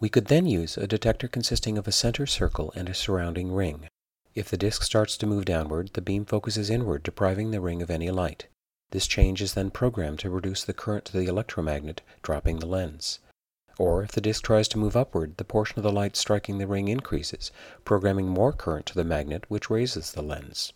We could then use a detector consisting of a center circle and a surrounding ring. If the disc starts to move downward, the beam focuses inward, depriving the ring of any light. This change is then programmed to reduce the current to the electromagnet, dropping the lens. Or if the disc tries to move upward, the portion of the light striking the ring increases, programming more current to the magnet, which raises the lens.